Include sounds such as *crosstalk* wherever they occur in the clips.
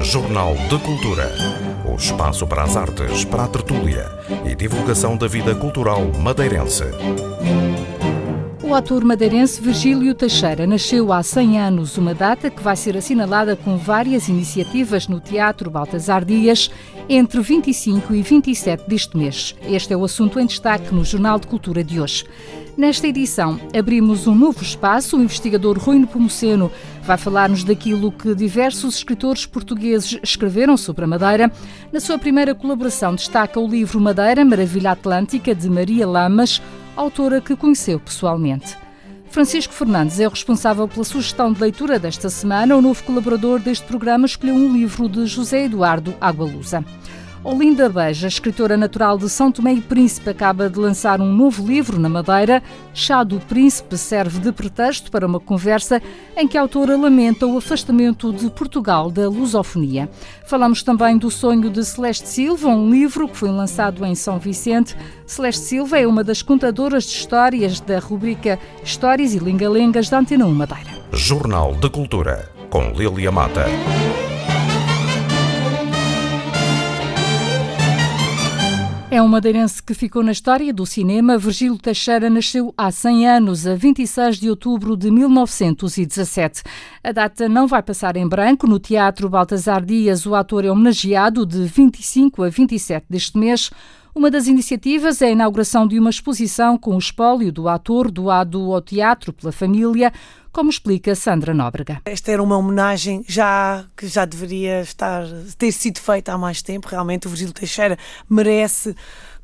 Jornal de Cultura. O espaço para as artes, para a tertúlia e divulgação da vida cultural madeirense. O ator madeirense Virgílio Teixeira nasceu há 100 anos, uma data que vai ser assinalada com várias iniciativas no Teatro Baltasar Dias entre 25 e 27 deste mês. Este é o assunto em destaque no Jornal de Cultura de hoje. Nesta edição, abrimos um novo espaço. O investigador Rui Nepomuceno vai falar-nos daquilo que diversos escritores portugueses escreveram sobre a Madeira. Na sua primeira colaboração, destaca o livro Madeira, Maravilha Atlântica, de Maria Lamas, autora que conheceu pessoalmente. Francisco Fernandes é o responsável pela sugestão de leitura desta semana. O novo colaborador deste programa escolheu um livro de José Eduardo Agualusa. Olinda Beja, escritora natural de São Tomé e Príncipe, acaba de lançar um novo livro na Madeira. Chá do Príncipe serve de pretexto para uma conversa em que a autora lamenta o afastamento de Portugal da lusofonia. Falamos também do sonho de Celeste Silva, um livro que foi lançado em São Vicente. Celeste Silva é uma das contadoras de histórias da rubrica Histórias e Lingalengas da Antena 1 Madeira. Jornal de Cultura, com Lilia Mata. É um madeirense que ficou na história do cinema. Virgílio Teixeira nasceu há 100 anos, a 26 de outubro de 1917. A data não vai passar em branco. No Teatro Baltasar Dias, o ator é homenageado de 25 a 27 deste mês. Uma das iniciativas é a inauguração de uma exposição com o espólio do ator doado ao teatro pela família, como explica Sandra Nóbrega. Esta era uma homenagem já que já deveria estar ter sido feita há mais tempo. Realmente o Virgílio Teixeira merece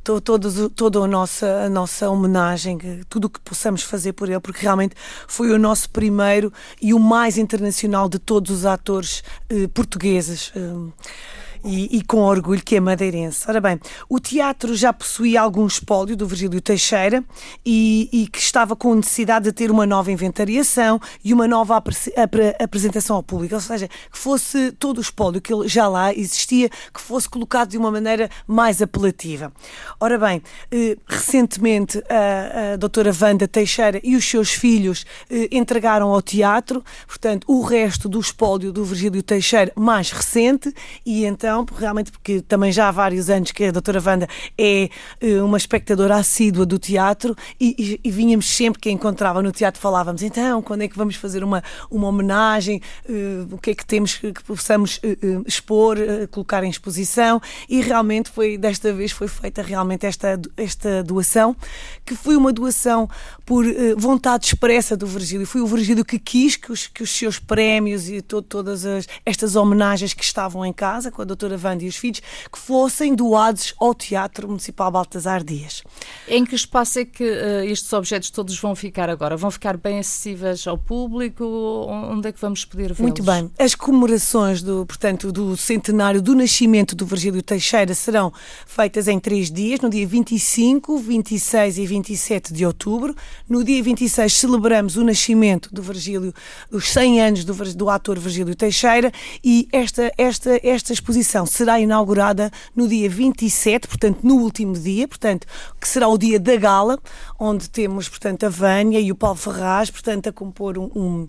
toda, toda a, nossa, a nossa homenagem, tudo o que possamos fazer por ele, porque realmente foi o nosso primeiro e o mais internacional de todos os atores eh, portugueses. Eh, e, e, com orgulho que é madeirense. Ora bem, o teatro já possuía algum espólio do Virgílio Teixeira e, e, que estava com necessidade de ter uma nova inventariação e uma nova ap ap apresentação ao público, ou seja, que fosse todo o espólio que já lá existia, que fosse colocado de uma maneira mais apelativa. Ora bem, eh, recentemente a, a doutora Wanda Teixeira e os seus filhos eh, entregaram ao teatro, portanto, o resto do espólio do Virgílio Teixeira mais recente e então realmente porque também já há vários anos que a doutora Wanda é uh, uma espectadora assídua do teatro e, e, e, vinhamos sempre que a encontrava no teatro falávamos, então, quando é que vamos fazer uma, uma homenagem, uh, o que é que temos que, que possamos uh, expor, colocar em exposição? E realmente foi, desta vez foi feita realmente esta, esta doação, que foi uma doação por vontade expressa do Virgílio, foi o Virgílio que quis que os, que os seus prémios e to, todas as, estas homenagens que estavam em casa com a doutora doutora Wanda e os filhos, que fossem doados ao Teatro Municipal Baltasar Dias. Em que espaço é que uh, estes objetos todos vão ficar agora? Vão ficar bem acessíveis ao público? Onde é que vamos poder vê-los? Muito bem. As comemorações do, portanto, do centenário do nascimento do Virgílio Teixeira serão feitas em três dias, no dia 25, 26 e 27 de outubro. No dia 26 celebramos o nascimento do Virgílio, os 100 anos do, do ator Virgílio Teixeira e esta, esta, esta exposição exposição será inaugurada no dia 27, portanto, no último dia, portanto, que será o dia da gala, onde temos, portanto, a Vânia e o Paulo Ferraz, portanto, a compor um, um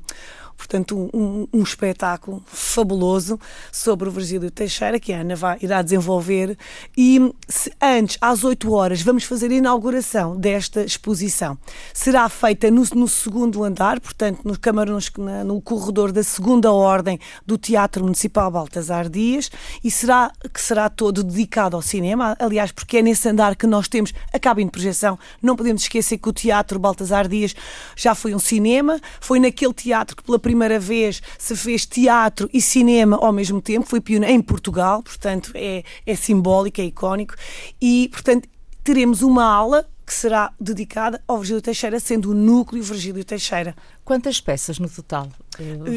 portanto, um, um, espetáculo fabuloso sobre o Virgílio Teixeira, que a Ana vai, irá desenvolver. E se, antes, às 8 horas, vamos fazer a inauguração desta exposição. Será feita no, no segundo andar, portanto, no, camarões, no corredor da segunda ordem do Teatro Municipal Baltasar Dias, e será que será todo dedicado ao cinema, aliás, porque é nesse andar que nós temos a cabine de projeção. Não podemos esquecer que o Teatro Baltasar Dias já foi um cinema, foi naquele teatro que pela primeira primeira vez se fez teatro e cinema ao mesmo tempo, foi pioneiro em Portugal, portanto é, é simbólico, é icónico, e portanto teremos uma aula que será dedicada ao Virgílio Teixeira, sendo o núcleo Virgílio Teixeira. Quantas peças no total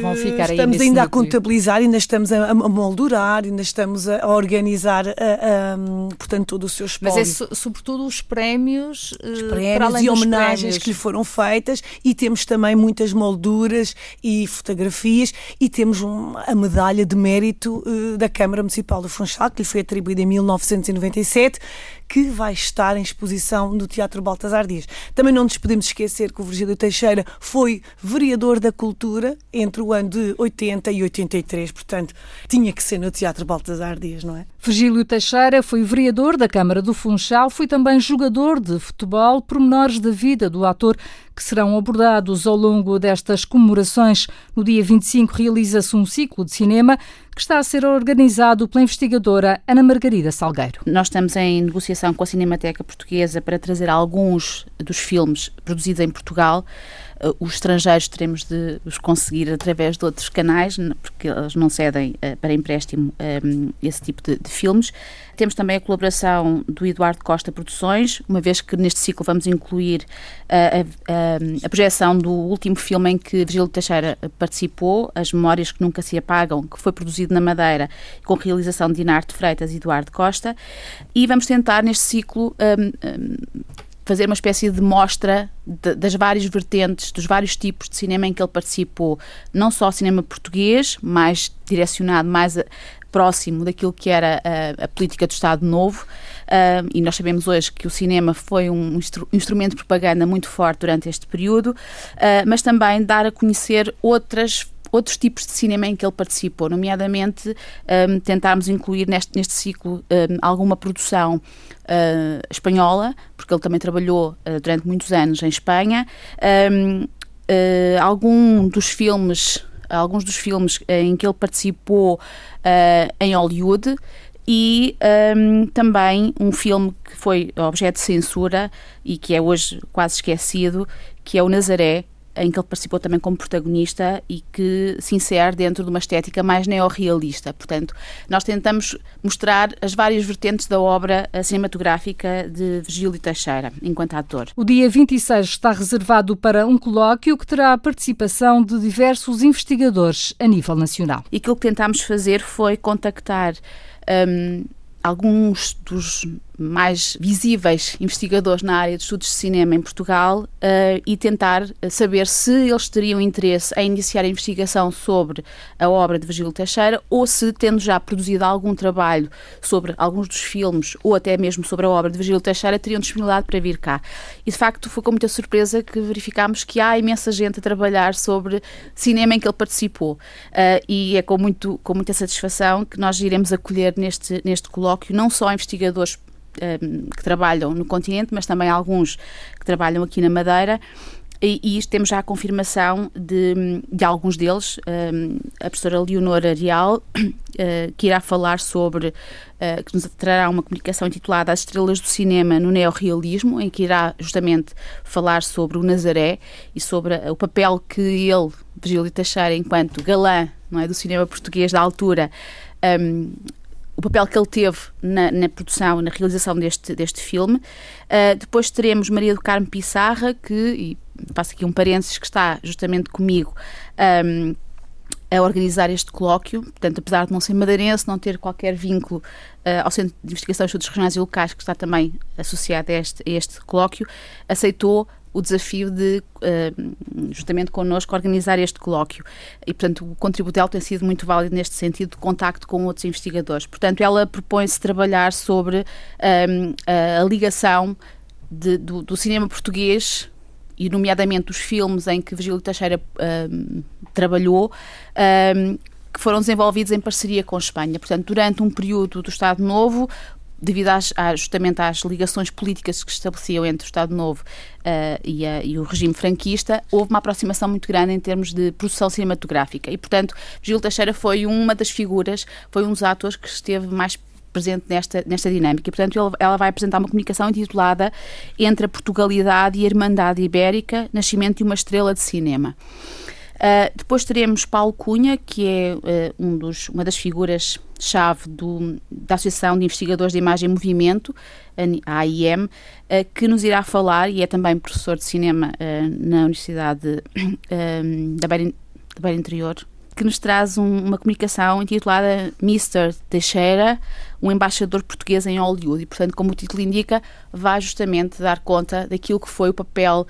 vão ficar aí Estamos ainda núcleo? a contabilizar, ainda estamos a, a moldurar, ainda estamos a, organizar, a, a, portanto, todo o seu espólio. Mas é sobretudo os prémios, os eh, prémios e homenagens prémios. que lhe foram feitas e temos também muitas molduras e fotografias e temos um, a medalha de mérito uh, da Câmara Municipal do Funchal, que lhe foi atribuída em 1997, que vai estar em exposição no Teatro Baltasar Dias. Também não nos podemos esquecer que o Virgílio Teixeira foi vereador da cultura entre o ano de 80 e 83, portanto, tinha que ser no Teatro Baltasar Dias, não é? Virgílio Teixeira foi vereador da Câmara do Funchal, foi também jogador de futebol, pormenores da vida do ator que serão abordados ao longo destas comemorações. No dia 25 realiza-se um ciclo de cinema que está a ser organizado pela investigadora Ana Margarida Salgueiro. Nós estamos em negociação com a Cinemateca Portuguesa para trazer alguns dos filmes produzidos em Portugal. Eh, os estrangeiros teremos de os conseguir através de outros canais, porque eles não cedem uh, para empréstimo um, ehm, esse tipo de, de, filmes. Temos também a colaboração do Eduardo Costa Produções, uma vez que neste ciclo vamos incluir uh, a, a, projeção do último filme em que Virgílio Teixeira participou, As Memórias que Nunca Se Apagam, que foi produzido na Madeira, com realização de Dinarte Freitas e Eduardo Costa. E vamos tentar neste ciclo um, um, fazer uma espécie de mostra de, das várias vertentes, dos vários tipos de cinema em que ele participou, não só cinema português, mais direcionado, mais a, próximo daquilo que era a, a, política do Estado Novo, uh, e nós sabemos hoje que o cinema foi um instru instrumento de propaganda muito forte durante este período, uh, mas também dar a conhecer outras outros tipos de cinema em que ele participou, nomeadamente um, tentámos incluir neste, neste ciclo um, alguma produção uh, espanhola, porque ele também trabalhou uh, durante muitos anos em Espanha. Um, uh, algum dos filmes, alguns dos filmes em que ele participou em Hollywood e um, também um filme que foi objeto de censura e que é hoje quase esquecido, que é o Nazaré, em que ele participou também como protagonista e que se insere dentro de uma estética mais neorrealista. Portanto, nós tentamos mostrar as várias vertentes da obra cinematográfica de Virgílio Teixeira, enquanto ator. O dia 26 está reservado para um colóquio que terá a participação de diversos investigadores a nível nacional. E aquilo que tentámos fazer foi contactar um, alguns dos mais visíveis investigadores na área de estudos de cinema em Portugal uh, e tentar saber se eles teriam interesse em iniciar a investigação sobre a obra de Virgílio Teixeira ou se, tendo já produzido algum trabalho sobre alguns dos filmes ou até mesmo sobre a obra de Virgílio Teixeira, teriam disponibilidade para vir cá. E de facto foi com muita surpresa que verificámos que há imensa gente a trabalhar sobre cinema em que ele participou uh, e é com, muito, com muita satisfação que nós iremos acolher neste, neste colóquio não só investigadores um, que trabalham no continente, mas também alguns que trabalham aqui na Madeira. E, e temos já a confirmação de, de alguns deles. Um, a professora Leonora Arial, uh, *clears throat* que irá falar sobre, uh, que nos trará uma comunicação intitulada As Estrelas do Cinema no Neorrealismo, em que irá justamente falar sobre o Nazaré e sobre o papel que ele, Virgílio Teixeira, enquanto galã não é, do cinema português da altura, um, o papel que ele teve na, na, produção, na realização deste, deste filme. Uh, depois teremos Maria do Carmo Pissarra, que, e passo aqui um parênteses, que está justamente comigo um, a organizar este colóquio. Portanto, apesar de não ser madeirense, não ter qualquer vínculo uh, ao Centro de Investigação e Estudos Regionais e Locais, que está também associado a este, a este colóquio, aceitou o desafio de, uh, justamente connosco, organizar este colóquio. E, portanto, o contributo dela tem sido muito válido neste sentido de contacto com outros investigadores. Portanto, ela propõe-se trabalhar sobre uh, a ligação de, do, do, cinema português e, nomeadamente, os filmes em que Virgílio Teixeira uh, trabalhou, que foram desenvolvidos em parceria com a Espanha. Portanto, durante um período do Estado Novo, devido às, justamente às ligações políticas que se estabeleciam entre o Estado Novo uh, e, a, e, o regime franquista, houve uma aproximação muito grande em termos de produção cinematográfica. E, portanto, Gil Teixeira foi uma das figuras, foi um dos atores que esteve mais presente nesta, nesta dinâmica. E, portanto, ela vai apresentar uma comunicação intitulada Entre a Portugalidade e a Irmandade Ibérica, Nascimento de uma Estrela de Cinema. Uh, depois teremos Paulo Cunha, que é uh, um dos, uma das figuras-chave da Associação de Investigadores de Imagem e Movimento, a AIM, uh, que nos irá falar, e é também professor de cinema na Universidade da, Beira, da Beira Interior, que nos traz um, uma comunicação intitulada Mr. Teixeira, um embaixador português em Hollywood. E, portanto, como o título indica, vai justamente dar conta daquilo que foi o papel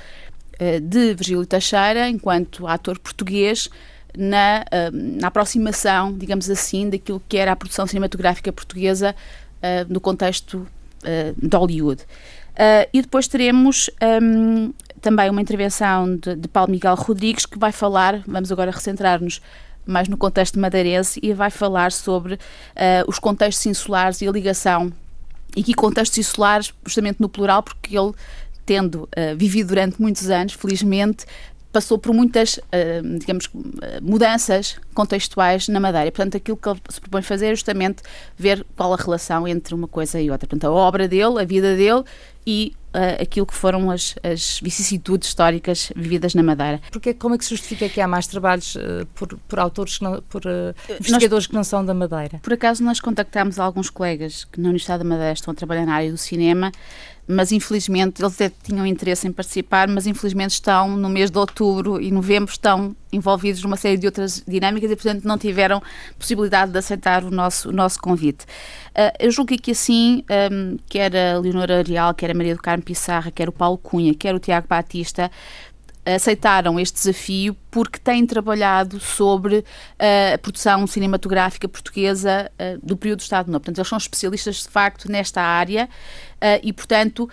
de Virgílio Teixeira, enquanto ator português, na, eh, na, aproximação, digamos assim, daquilo que era a produção cinematográfica portuguesa no contexto de Hollywood. e depois teremos, ehm, também uma intervenção de, de Paulo Miguel Rodrigues, que vai falar, vamos agora recentrar-nos mais no contexto madeirense, e vai falar sobre os contextos insulares e a ligação. E que contextos insulares, justamente no plural, porque ele tendo uh, vivido durante muitos anos, felizmente, passou por muitas, uh, digamos, mudanças contextuais na Madeira. Portanto, aquilo que ele se propõe fazer é justamente ver qual a relação entre uma coisa e outra. Portanto, a obra dele, a vida dele e uh, aquilo que foram as, as, vicissitudes históricas vividas na Madeira. Porque como é que se justifica que há mais trabalhos uh, por, por, autores, que não, por uh, investigadores nós, que não são da Madeira? Por acaso nós contactámos alguns colegas que na Universidade da Madeira estão a trabalhar na área do cinema mas infelizmente eles até tinham interesse em participar, mas infelizmente estão no mês de outubro e novembro estão envolvidos numa série de outras dinâmicas e portanto não tiveram possibilidade de aceitar o nosso, o nosso convite. Uh, eu julgo que assim, um, quer a Leonora Real, quer a Maria do Carmo Pissarra, quer o Paulo Cunha, quer o Tiago Batista, aceitaram este desafio porque têm trabalhado sobre uh, a produção cinematográfica portuguesa uh, do período do Estado Novo. Portanto, eles são especialistas de facto nesta área uh, e, portanto,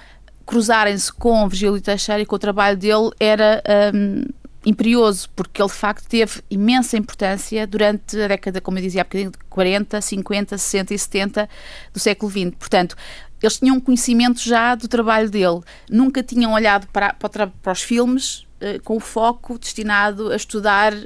cruzarem-se com Virgílio Teixeira e com o trabalho dele era um, imperioso, porque ele de facto teve imensa importância durante a década, como eu dizia há bocadinho, de 40, 50, 60 e 70 do século XX. Portanto, eles tinham conhecimento já do trabalho dele, nunca tinham olhado para, para, para os filmes com o foco destinado a estudar uh, uh,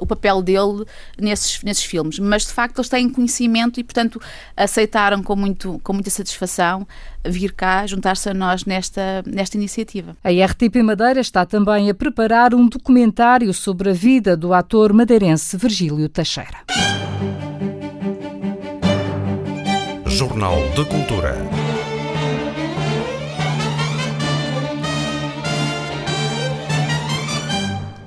o papel dele nesses, nesses filmes, mas de facto eles têm conhecimento e, portanto, aceitaram com, muito, com muita satisfação vir cá juntar-se a nós nesta, nesta iniciativa. A RTP Madeira está também a preparar um documentário sobre a vida do ator madeirense Virgílio Teixeira. Jornal de Cultura.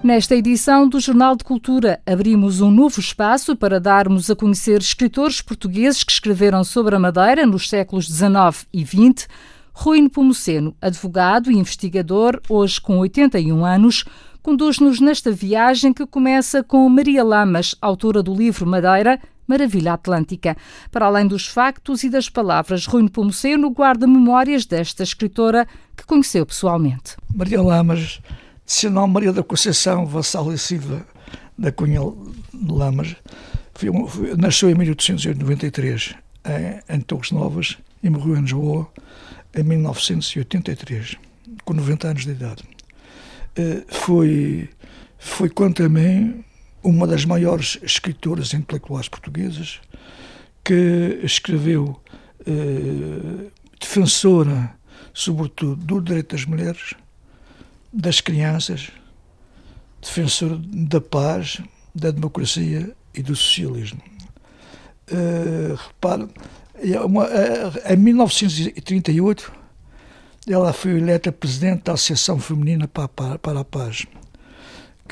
Nesta edição do Jornal de Cultura, abrimos um novo espaço para darmos a conhecer escritores portugueses que escreveram sobre a Madeira nos séculos XIX e XX. Rui Nepomuceno, advogado e investigador, hoje com 81 anos, conduz-nos nesta viagem que começa com Maria Lamas, autora do livro Madeira, Maravilha Atlântica. Para além dos factos e das palavras, Rui Nepomuceno guarda memórias desta escritora que conheceu pessoalmente. Maria Lamas nome Maria da Conceição Vassal e Silva da Cunha Lamas. Foi, foi, nasceu em 1893 em, em Torres Novas e morreu em Lisboa em 1983, com 90 anos de idade. Uh, foi, foi, quanto a mim, uma das maiores escritoras intelectuais portuguesas que escreveu uh, defensora, sobretudo, do direito das mulheres das crianças, defensor da paz, da democracia e do socialismo. Uh, repare, uma, uh, em 1938, ela foi eleita presidente da Associação Feminina para a Paz,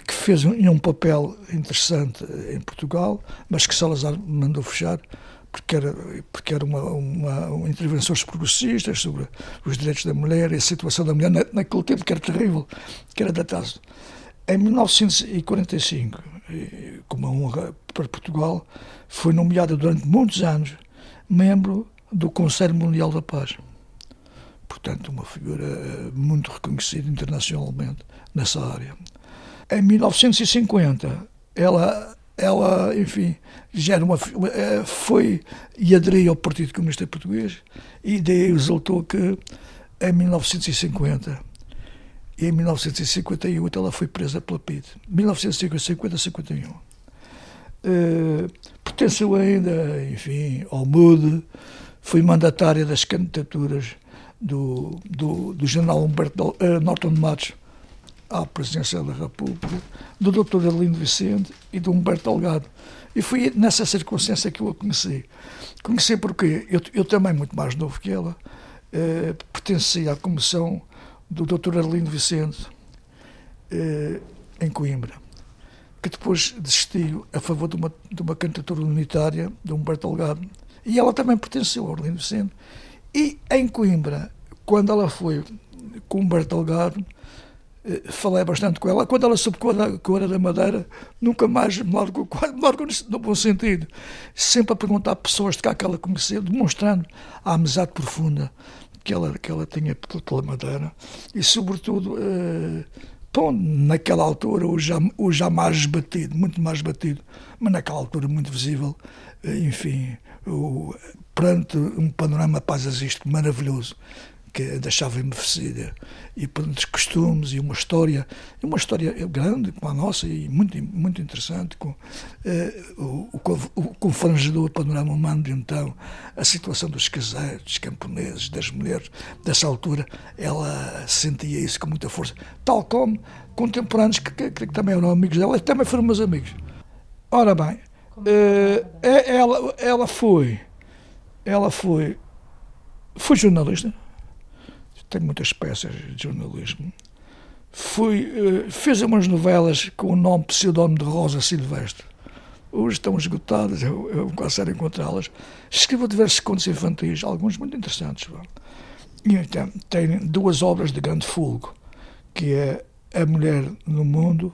que fez um, um papel interessante em Portugal, mas que Salazar mandou fechar porque era, porque era uma, uma, uma intervenções progressistas sobre os direitos da mulher e a situação da mulher na, naquele tempo que era terrível, que era datado. Em 1945, com uma honra para Portugal, foi nomeada durante muitos anos membro do Conselho Mundial da Paz. Portanto, uma figura eh, muito reconhecida internacionalmente nessa área. Em 1950, ela ela, enfim, já era uma, eh, foi e aderiu ao Partido Comunista Português e daí resultou que em 1950 e em 1958 ela foi presa pela PID. 1950-51. Uh, pertenceu ainda, enfim, ao MUD, foi mandatária das candidaturas do, do, do general Humberto uh, Norton Matos à presidência da República, do Dr. Arlindo Vicente e do Humberto Delgado. E foi nessa circunstância que eu a conheci. Conheci porque eu, eu também, muito mais novo que ela, eh, pertencia à comissão do Dr. Arlindo Vicente eh, em Coimbra, que depois desistiu a favor de uma, de uma candidatura unitária de Humberto Delgado. E ela também pertenceu ao Arlindo Vicente. E em Coimbra, quando ela foi com Humberto Delgado, eh, falei bastante com ela. Quando ela soube que eu era da Madeira, nunca mais me largou, *laughs* me largou no bom sentido. Sempre a perguntar a pessoas de cá que ela conhecia, demonstrando a amizade profunda que ela, que ela tinha pela Madeira e, sobretudo, uh, bom, naquela altura, já, o já mais batido, muito mais batido, mas naquela altura muito visível, uh, enfim, o, perante um panorama paisagístico maravilhoso que deixava envelhecida. E pelos costumes e uma história uma história grande como a nossa e muito muito interessante com eh, o, o, o confrangedor panorama humano de então a situação dos caseiros dos camponeses das mulheres. Dessa altura ela sentia isso com muita força. Tal como contemporâneos que, que, que também eram amigos dela e também foram meus amigos. Ora bem eh, ela ela foi ela foi foi jornalista tem muitas peças de jornalismo. Fui, uh, fez umas novelas com o nome pseudónimo de Rosa Silvestre. Hoje estão esgotadas, eu, eu quase quero encontrá-las. Escreveu diversos contos infantis, alguns muito interessantes. E então, tem duas obras de grande fulgo, que é A Mulher no Mundo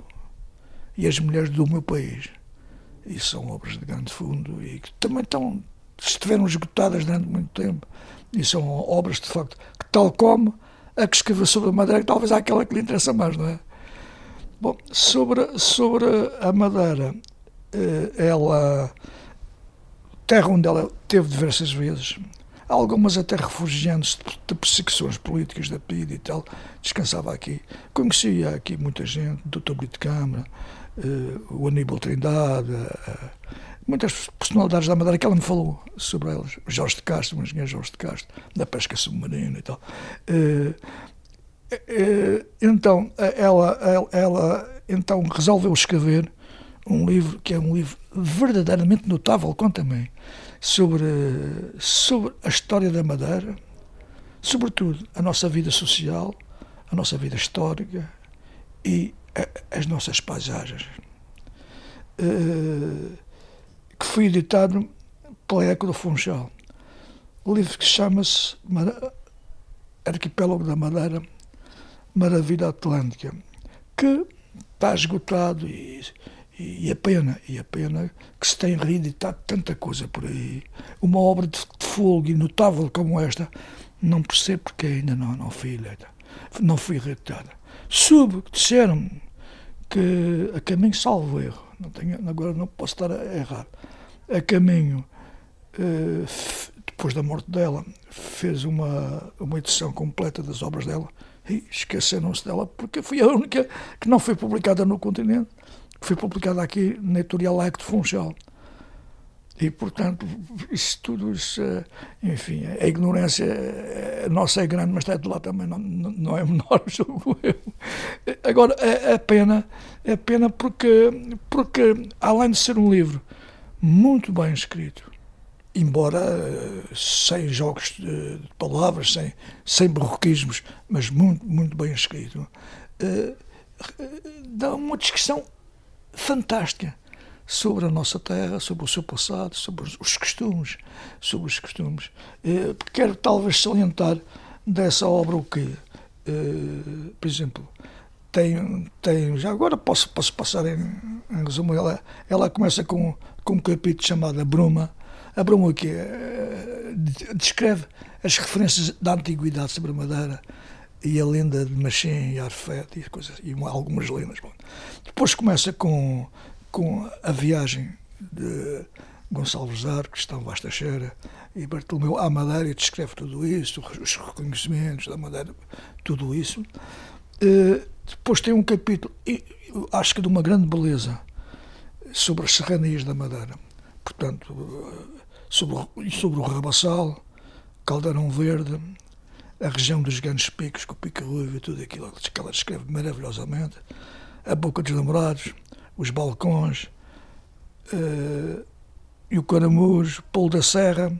e As Mulheres do Meu País. E são obras de grande fundo e que também estão, estiveram esgotadas durante muito tempo. E são obras, de facto, que, tal como a que escreveu sobre a Madeira, talvez aquela que lhe interessa mais, não é? Bom, sobre, sobre a Madeira, eh, ela. terra onde ela teve diversas vezes, algumas até refugiando-se de perseguições políticas da PIDE e tal, descansava aqui. Conhecia aqui muita gente, o Dr. Brito Câmara, uh, o Aníbal Trindade, uh, muitas personalidades da Madeira que ela me falou sobre elas. Jorge de Castro, o engenheiro Jorge de Castro, da pesca submarina e tal. Uh, uh, então, ela, ela, ela, então resolveu escrever um livro que é um livro verdadeiramente notável, conta-me, sobre, sobre a história da Madeira, sobretudo a nossa vida social, a nossa vida histórica e a, as nossas paisagens. Uh, que foi editado pela Eco do Funchal. O livro que chama-se Arquipélago da Madeira, Maravilha Atlântica, que está esgotado e, e, e a pena, e a pena que se tenha reeditado tanta coisa por aí. Uma obra de, de fogo notável como esta, não percebo porque ainda não, não foi não foi reeditada. Soube disseram que a caminho salvo erro, não tenho, agora não posso estar a errar, a caminho, eh, depois da morte dela, fez uma, uma edição completa das obras dela. E esqueceram-se dela porque foi a única que não foi publicada no continente, que foi publicada aqui na editorial de Funchal. E, portanto, isso tudo, isso, eh, enfim, a ignorância a nossa é grande, mas está de lá também não, não é menor, *laughs* julgo eu. Agora, é, é pena, é pena porque, porque, além de ser um livro muito bem escrito, embora eh, sem jogos de palavras, sem, sem barroquismos, mas muito, muito bem escrito, uh, dá uma descrição fantástica sobre a nossa terra, sobre o seu passado, sobre os costumes, sobre os costumes. Eh, quero talvez salientar dessa obra o que, eh, por exemplo, tem, tem já agora posso, posso passar em, em resumo, ela, ela começa com, com um capítulo chamado A Bruma. A Bruma que é, descreve as referências da antiguidade sobre a Madeira e a lenda de Machim e Arfete e, coisas, e algumas lendas. Depois começa com com a viagem de Gonçalves Arcos, Estão Cheira e Bartolomeu à Madeira, descreve tudo isso, os reconhecimentos da Madeira, tudo isso. Uh, depois tem um capítulo, acho que de uma grande beleza, sobre as serranias da Madeira. Portanto, sobre, sobre o Rabassal, Caldeirão Verde, a região dos grandes picos, com o Pico Ruivo e tudo aquilo que ela descreve maravilhosamente, a Boca dos Namorados, os balcões uh, e o caramujo, Polo da Serra,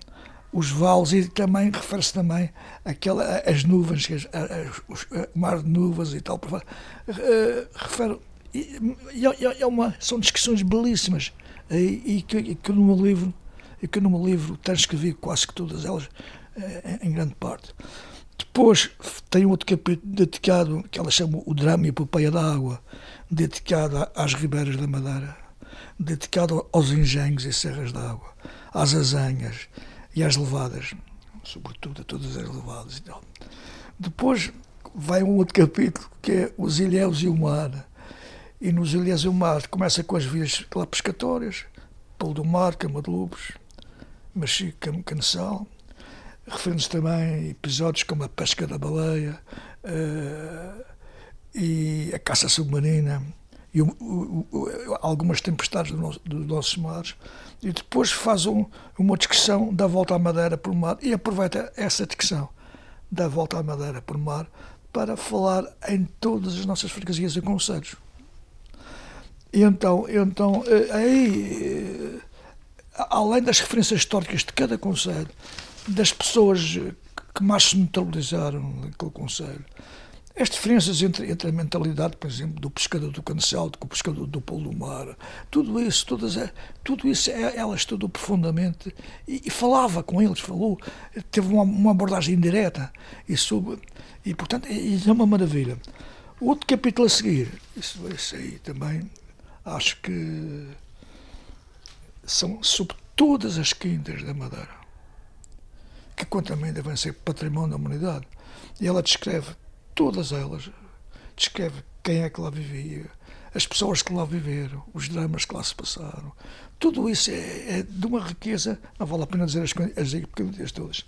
os vales e também refere-se também àquela, as nuvens, o mar de nuvens e tal. Uh, refere, e, e, é uma, são descrições belíssimas e, e, que, e que no meu livro e que no meu livro transcrevi quase que todas elas em grande parte. Depois tem outro capítulo dedicado, que ela chama o drama e a epopeia da água, dedicado às ribeiras da Madeira, dedicado aos engenhos e serras d'água, às azanhas e às levadas. sobretudo a todas as levadas e tal. Depois vai um outro capítulo que é os ilhéus e o mar. E nos ilhéus e o mar começa com as vias lá pescatórias, Polo do Mar, Cama de Lobos, Machica, Cansal, referindo-se também episódios como a pesca da baleia uh, e a caça submarina e o, o, o, algumas tempestades do nosso, dos nossos mares. E depois faz um, uma descrição da volta à Madeira por mar e aproveita essa descrição da volta à Madeira por mar para falar em todas as nossas freguesias e conselhos. E então, então eh, aí, eh, além das referências históricas de cada conselho, das pessoas que mais se neutralizaram naquele conselho, as diferenças entre, entre a mentalidade, por exemplo, do pescador do Cancel com o pescador do Polo do Mar, tudo isso, todas, tudo isso é, ela estudou profundamente e, e, falava com eles, falou, teve uma, uma abordagem direta e, soube, e portanto, isso é uma maravilha. Outro capítulo a seguir, isso, isso aí também, acho que são sobre todas as quintas da Madeira, que também devem ser património da humanidade. E ela descreve todas elas, descreve quem é que lá vivia, as pessoas que lá viveram, os dramas que lá se passaram. Tudo isso é, é de uma riqueza, não vale a pena dizer as, as economias todas.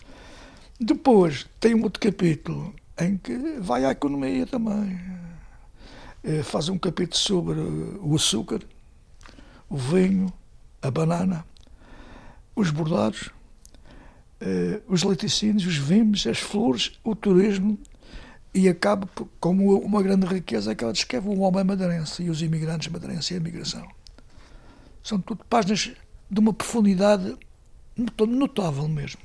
Depois tem um outro capítulo em que vai à economia também. É, faz um capítulo sobre o açúcar, o vinho, a banana, os bordados, os laticínios, os vinhos, as flores, o turismo e acaba como uma grande riqueza que ela descreve o homem madeirense e os imigrantes madeirenses e a migração. São tudo páginas de uma profundidade notável mesmo.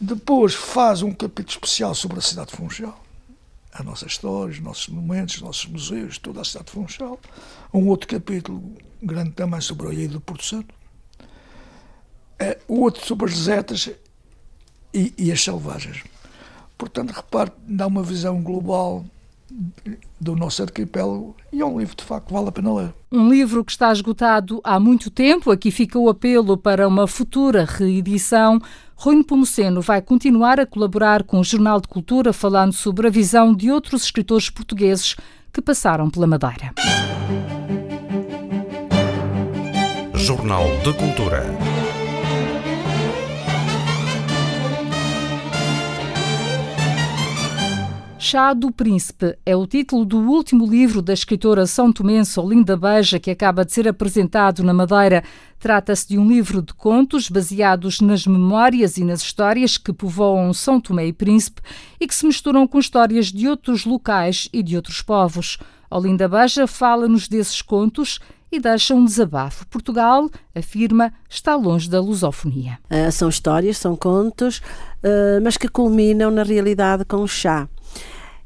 Depois faz um capítulo especial sobre a cidade de Funchal, a nossa história, os nossos monumentos, os nossos museus, toda a cidade de Funchal. Um outro capítulo grande também sobre a ilha do Porto Santo. É, o outro sobre as desertas e, e as selvagens. Portanto, repare, dá uma visão global do nosso arquipélago e é um livro, de facto, vale a pena ler. Um livro que está esgotado há muito tempo. Aqui fica o apelo para uma futura reedição. Rui Pomoceno vai continuar a colaborar com o Jornal de Cultura, falando sobre a visão de outros escritores portugueses que passaram pela Madeira. Jornal de Cultura. Chá do Príncipe é o título do último livro da escritora são tomense Olinda Beja, que acaba de ser apresentado na Madeira. Trata-se de um livro de contos baseados nas memórias e nas histórias que povoam São Tomé e Príncipe e que se misturam com histórias de outros locais e de outros povos. Olinda Beja fala-nos desses contos e deixa um desabafo. Portugal, afirma, está longe da lusofonia. Uh, são histórias, são contos, uh, mas que culminam na realidade com o chá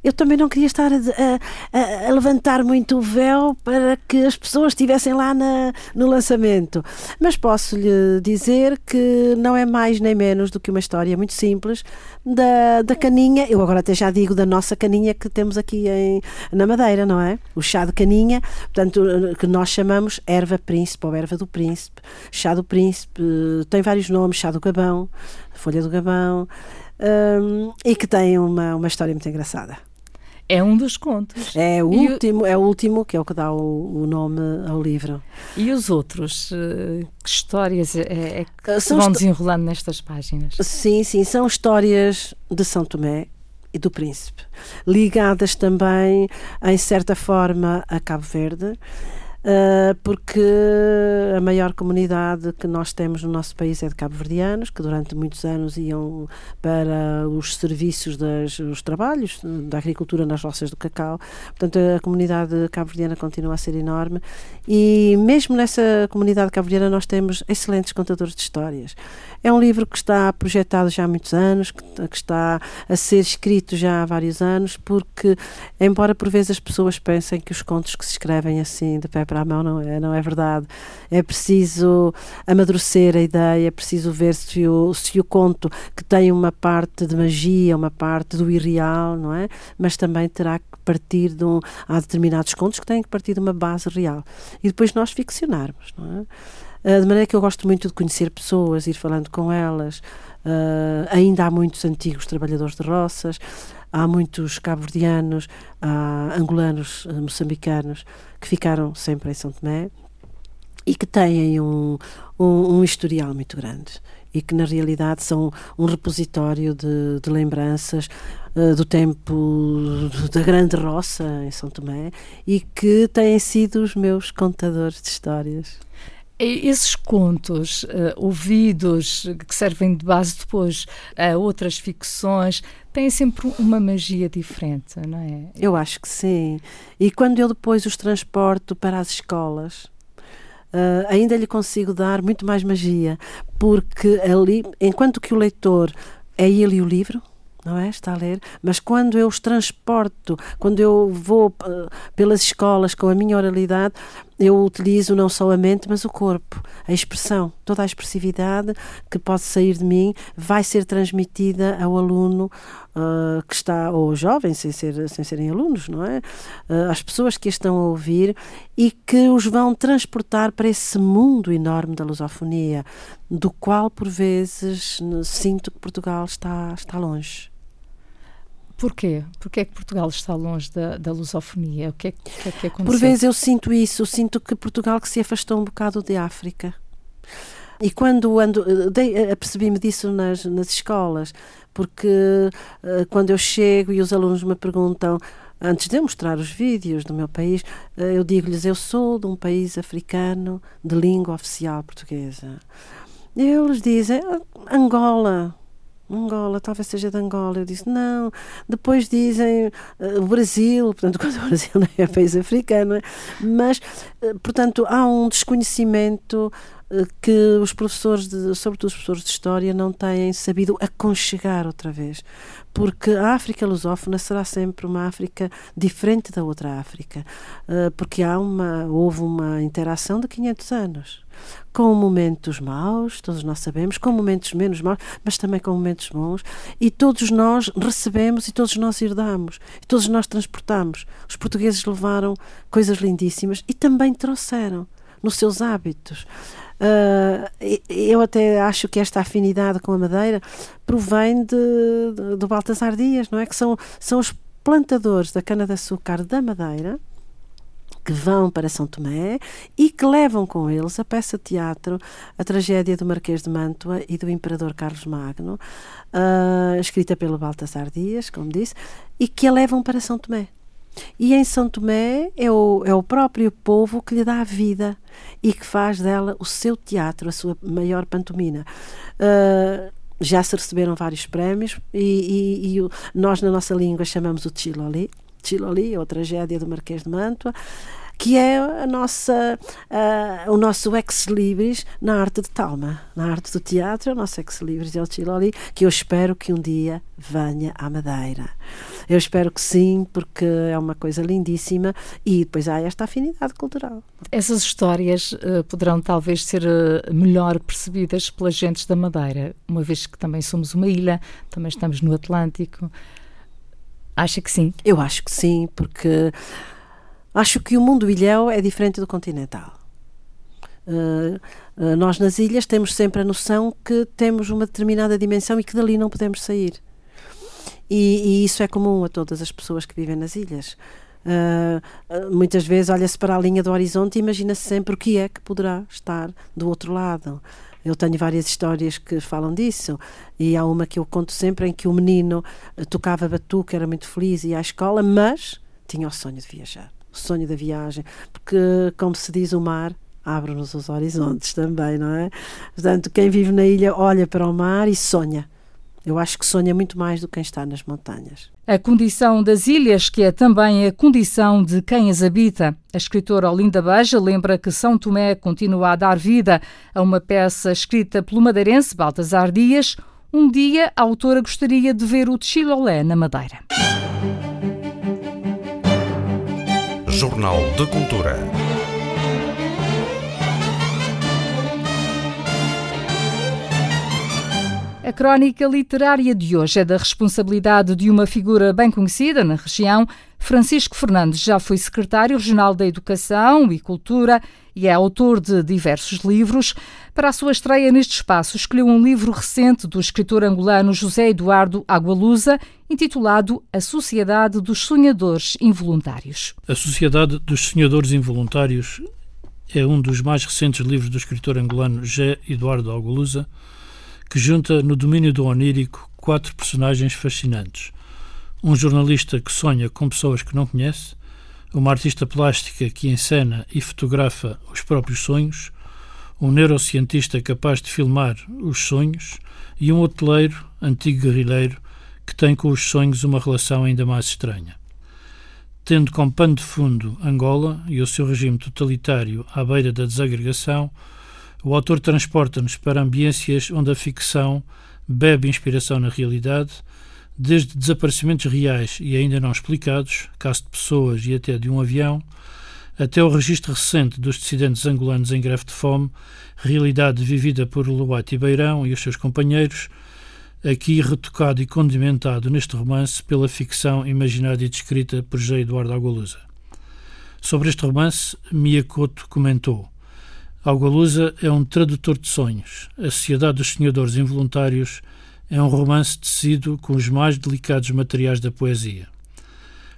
eu também não queria estar a, a, a, levantar muito o véu para que as pessoas estivessem lá na, no lançamento. Mas posso lhe dizer que não é mais nem menos do que uma história muito simples da, da caninha. Eu agora até já digo da nossa caninha que temos aqui em, na Madeira, não é? O chá de caninha, portanto, que nós chamamos erva príncipe ou erva do príncipe. Chá do príncipe tem vários nomes: chá do gabão, folha do gabão. Um, e que tem uma, uma história muito engraçada. É um dos contos. É o, último, o... é o último que é o que dá o, o nome ao livro. E os outros? Eh, que histórias é, é que ah, se vão desenrolando nestas páginas? Sim, sim, são histórias de São Tomé e do Príncipe, ligadas também, em certa forma, a Cabo Verde ah, porque a maior comunidade que nós temos no nosso país é de cabo-verdianos, que durante muitos anos iam para os serviços, das, os trabalhos da agricultura nas roças do cacau. Portanto, a comunidade cabo-verdiana continua a ser enorme e mesmo nessa comunidade cabo-verdiana nós temos excelentes contadores de histórias. É um livro que está projetado já há muitos anos, que, que está a ser escrito já há vários anos, porque, embora por vezes as pessoas pensem que os contos que se escrevem assim de pé para a mão não é, não é verdade. É preciso amadurecer a ideia, é preciso ver se o, se o conto que tem uma parte de magia, uma parte do irreal, não é? Mas também terá que partir de um. Há determinados contos que têm que partir de uma base real. E depois nós ficcionarmos, não é? Uh, de maneira que eu gosto muito de conhecer pessoas, ir falando com elas. Uh, ainda há muitos antigos trabalhadores de roças, há muitos cabo-verdianos, angolanos, moçambicanos que ficaram sempre em São Tomé e que têm um, um, um historial muito grande e que na realidade são um repositório de, de lembranças uh, do tempo da grande roça em São Tomé e que têm sido os meus contadores de histórias. Esses contos uh, ouvidos, que servem de base depois a outras ficções, têm sempre uma magia diferente, não é? Eu acho que sim. E quando eu depois os transporto para as escolas, uh, ainda lhe consigo dar muito mais magia, porque ali, enquanto que o leitor é ele o livro, não é? Está a ler, mas quando eu os transporto, quando eu vou uh, pelas escolas com a minha oralidade, eu utilizo não só a mente, mas o corpo, a expressão, toda a expressividade que pode sair de mim vai ser transmitida ao aluno uh, que está, ou jovem, sem, ser, sem serem alunos, não é? Uh, às pessoas que estão a ouvir e que os vão transportar para esse mundo enorme da lusofonia, do qual por vezes sinto que Portugal está, está longe. Porquê? Porquê é que Portugal está longe da, da lusofonia? O que é, que, é que aconteceu? Por vezes eu sinto isso, sinto que Portugal que se afastou um bocado de África. E quando ando, eh, apercebi-me disso nas, nas escolas, porque uh, quando eu chego e os alunos me perguntam, antes de eu mostrar os vídeos do meu país, eu digo-lhes: eu sou de um país africano de língua oficial portuguesa. E eles dizem: Angola. Angola, talvez seja de Angola. Eu disse, não. Depois dizem uh, Brasil, portanto, *laughs* quando o Brasil não é país africano, é? mas, uh, portanto, há um desconhecimento uh, que os professores, de, sobretudo os professores de História, não têm sabido aconchegar outra vez. Porque a África lusófona será sempre uma África diferente da outra África, porque há uma, houve uma interação de 500 anos com momentos maus, todos nós sabemos, com momentos menos maus, mas também com momentos bons, e todos nós recebemos e todos nós herdamos, e todos nós transportamos. Os portugueses levaram coisas lindíssimas e também trouxeram nos seus hábitos. Uh, eu até acho que esta afinidade com a madeira provém de, de, do Baltasar Dias, não é? Que são, são os plantadores da cana-de-açúcar da Madeira que vão para São Tomé e que levam com eles a peça de teatro A Tragédia do Marquês de Mantua e do Imperador Carlos Magno, uh, escrita pelo Baltasar Dias, como disse, e que a levam para São Tomé. E em São Tomé é o, é o próprio povo que lhe dá a vida e que faz dela o seu teatro, a sua maior pantomina. Uh, já se receberam vários prémios e, e, e o, nós, na nossa língua, chamamos o Chiloli. Chiloli, ou Tragédia do Marquês de Mantua, que é a nossa, uh, o nosso ex-libris na arte de Talma, na arte do teatro, o nosso ex-libris é o Chiloli, que eu espero que um dia venha à Madeira. Eu espero que sim, porque é uma coisa lindíssima e depois há esta afinidade cultural. Essas histórias uh, poderão talvez ser uh, melhor percebidas pelas gentes da Madeira, uma vez que também somos uma ilha, também estamos no Atlântico. Acha que sim? Eu acho que sim, porque acho que o mundo ilhéu é diferente do continental. Uh, uh, nós nas ilhas temos sempre a noção que temos uma determinada dimensão e que dali não podemos sair. E, e isso é comum a todas as pessoas que vivem nas ilhas. Uh, muitas vezes olha-se para a linha do horizonte e imagina-se sempre o que é que poderá estar do outro lado. Eu tenho várias histórias que falam disso e há uma que eu conto sempre em que o menino eh, tocava batuque, era muito feliz, ia à escola, mas tinha o sonho de viajar, o sonho da viagem, porque, como se diz, o mar abre-nos os horizontes também, não é? Portanto, quem vive na ilha olha para o mar e sonha. Eu acho que sonha muito mais do que quem está nas montanhas. A condição das ilhas, que é também a condição de quem as habita. A escritora Olinda Beja lembra que São Tomé continua a dar vida a uma peça escrita pelo madeirense Baltasar Dias. Um dia, a autora gostaria de ver o Chilolé na Madeira. Jornal de Cultura. A crónica literária de hoje é da responsabilidade de uma figura bem conhecida na região. Francisco Fernandes já foi secretário regional da Educação e Cultura e é autor de diversos livros. Para a sua estreia neste espaço, escolheu um livro recente do escritor angolano José Eduardo Agualusa, intitulado A Sociedade dos Sonhadores Involuntários. A Sociedade dos Sonhadores Involuntários é um dos mais recentes livros do escritor angolano José Eduardo Agualusa que junta no domínio do onírico quatro personagens fascinantes. Um jornalista que sonha com pessoas que não conhece, uma artista plástica que encena e fotografa os próprios sonhos, um neurocientista capaz de filmar os sonhos e um hoteleiro, antigo guerrilheiro, que tem com os sonhos uma relação ainda mais estranha. Tendo como pano de fundo Angola e o seu regime totalitário à beira da desagregação, o autor transporta-nos para ambiências onde a ficção bebe inspiração na realidade, desde desaparecimentos reais e ainda não explicados, caso de pessoas e até de um avião, até o registro recente dos dissidentes angolanos em greve de fome, realidade vivida por Luati Beirão e os seus companheiros, aqui retocado e condimentado neste romance pela ficção imaginada e descrita por José Eduardo Agualusa. Sobre este romance, Mia Couto comentou Algalusa é um tradutor de sonhos. A Sociedade dos Sonhadores Involuntários é um romance tecido com os mais delicados materiais da poesia.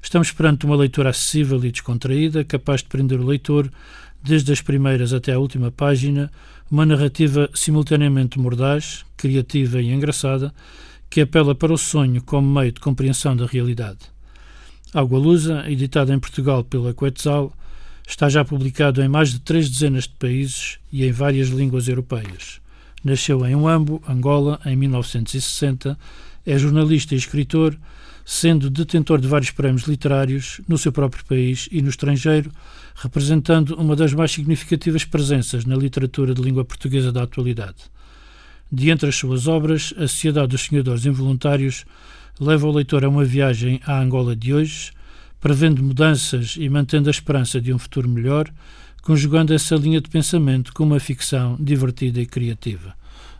Estamos perante uma leitura acessível e descontraída, capaz de prender o leitor, desde as primeiras até a última página, uma narrativa simultaneamente mordaz, criativa e engraçada, que apela para o sonho como meio de compreensão da realidade. Lusa, editada em Portugal pela Quetzal, Está já publicado em mais de três dezenas de países e em várias línguas europeias. Nasceu em Uambo, Angola, em 1960. É jornalista e escritor, sendo detentor de vários prémios literários no seu próprio país e no estrangeiro, representando uma das mais significativas presenças na literatura de língua portuguesa da atualidade. De entre as suas obras, A Sociedade dos Sonhadores Involuntários leva o leitor a uma viagem à Angola de hoje, prevendo mudanças e mantendo a esperança de um futuro melhor, conjugando essa linha de pensamento com uma ficção divertida e criativa.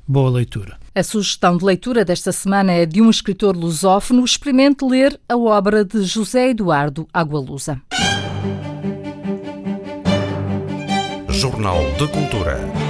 Boa leitura. A sugestão de leitura desta semana é de um escritor lusófono. Experimente ler a obra de José Eduardo Agualusa. Jornal de Cultura.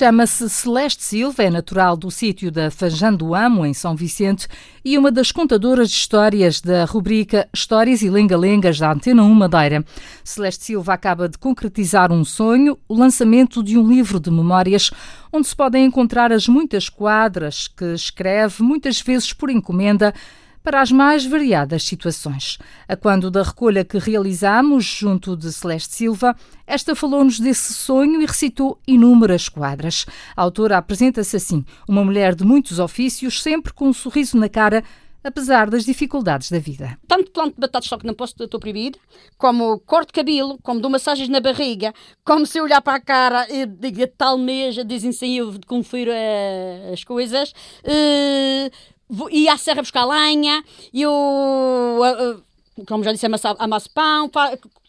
Chama-se Celeste Silva, é natural do sítio da Fajã do Amo, em São Vicente, e uma das contadoras de histórias da rubrica Histórias e Lenga-Lengas da Antena 1 Madeira. Celeste Silva acaba de concretizar um sonho, o lançamento de um livro de memórias, onde se podem encontrar as muitas quadras que escreve, muitas vezes por encomenda, para as mais variadas situações. A quando da recolha que realizamos junto de Celeste Silva, esta falou-nos desse sonho e recitou inúmeras quadras. A autora apresenta-se assim, uma mulher de muitos ofícios, sempre com um sorriso na cara, apesar das dificuldades da vida. Tanto planto de batatas, só que não posso, estou proibida, como corto cabelo, como dou massagens na barriga, como se olhar para a cara e digo tal mês, dizem sim, eu confiro uh, as coisas. Uh, ia à serra buscar lenha, eu, como já disse, amasso, pão,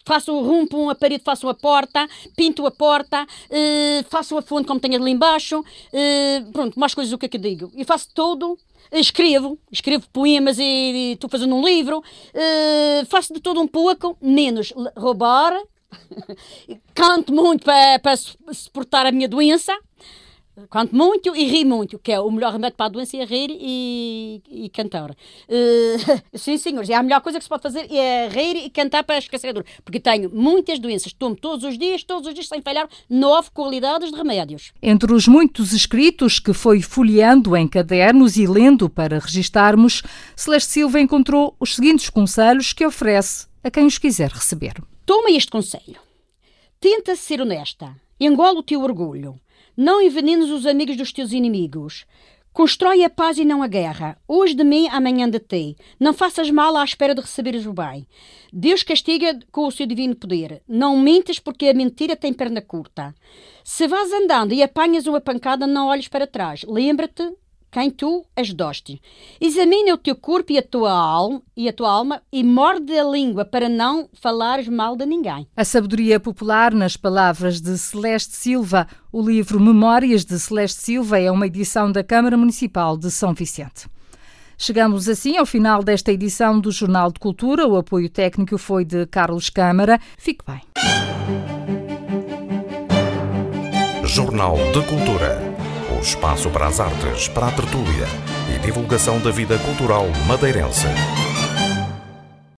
faço rumpo a parede, faço a porta, pinto a porta, uh, faço a fonte como tenho ali embaixo, uh, pronto, mais coisas do que é que digo. E faço tudo, escrevo, escrevo poemas e estou fazendo um livro, uh, faço de todo um pouco, menos roubar, *laughs* canto muito para, para suportar a minha doença, Canto muito e ri muito, que é o melhor remédio para a doença é rir e, e cantar. Uh, *laughs* sim, senhores, é a melhor coisa que se pode fazer é rir e cantar para esquecer a dor. Porque tenho muitas doenças, tomo todos os dias, todos os dias, sem falhar, nove qualidades de remédios. Entre os muitos escritos que foi folheando em cadernos e lendo para registarmos, Celeste Silva encontrou os seguintes conselhos que oferece a quem os quiser receber. Toma este conselho. Tenta ser honesta. Engola o teu orgulho. Não envenenes os amigos dos teus inimigos. Constrói a paz e não a guerra. Hoje de mim, amanhã de ti. Não faças mal à espera de receberes o bem. Deus castiga com o seu divino poder. Não mentes porque a mentira tem perna curta. Se vás andando e apanhas uma pancada, não olhes para trás. Lembra-te quem tu as doste. Examina o teu corpo e a tua alma e a tua alma e morde a língua para não falares mal de ninguém. A sabedoria popular nas palavras de Celeste Silva. O livro Memórias de Celeste Silva é uma edição da Câmara Municipal de São Vicente. Chegamos assim ao final desta edição do Jornal de Cultura. O apoio técnico foi de Carlos Câmara. Fique bem. Jornal de Cultura. Espaço para as artes, para a tertúlia e divulgação da vida cultural madeirense.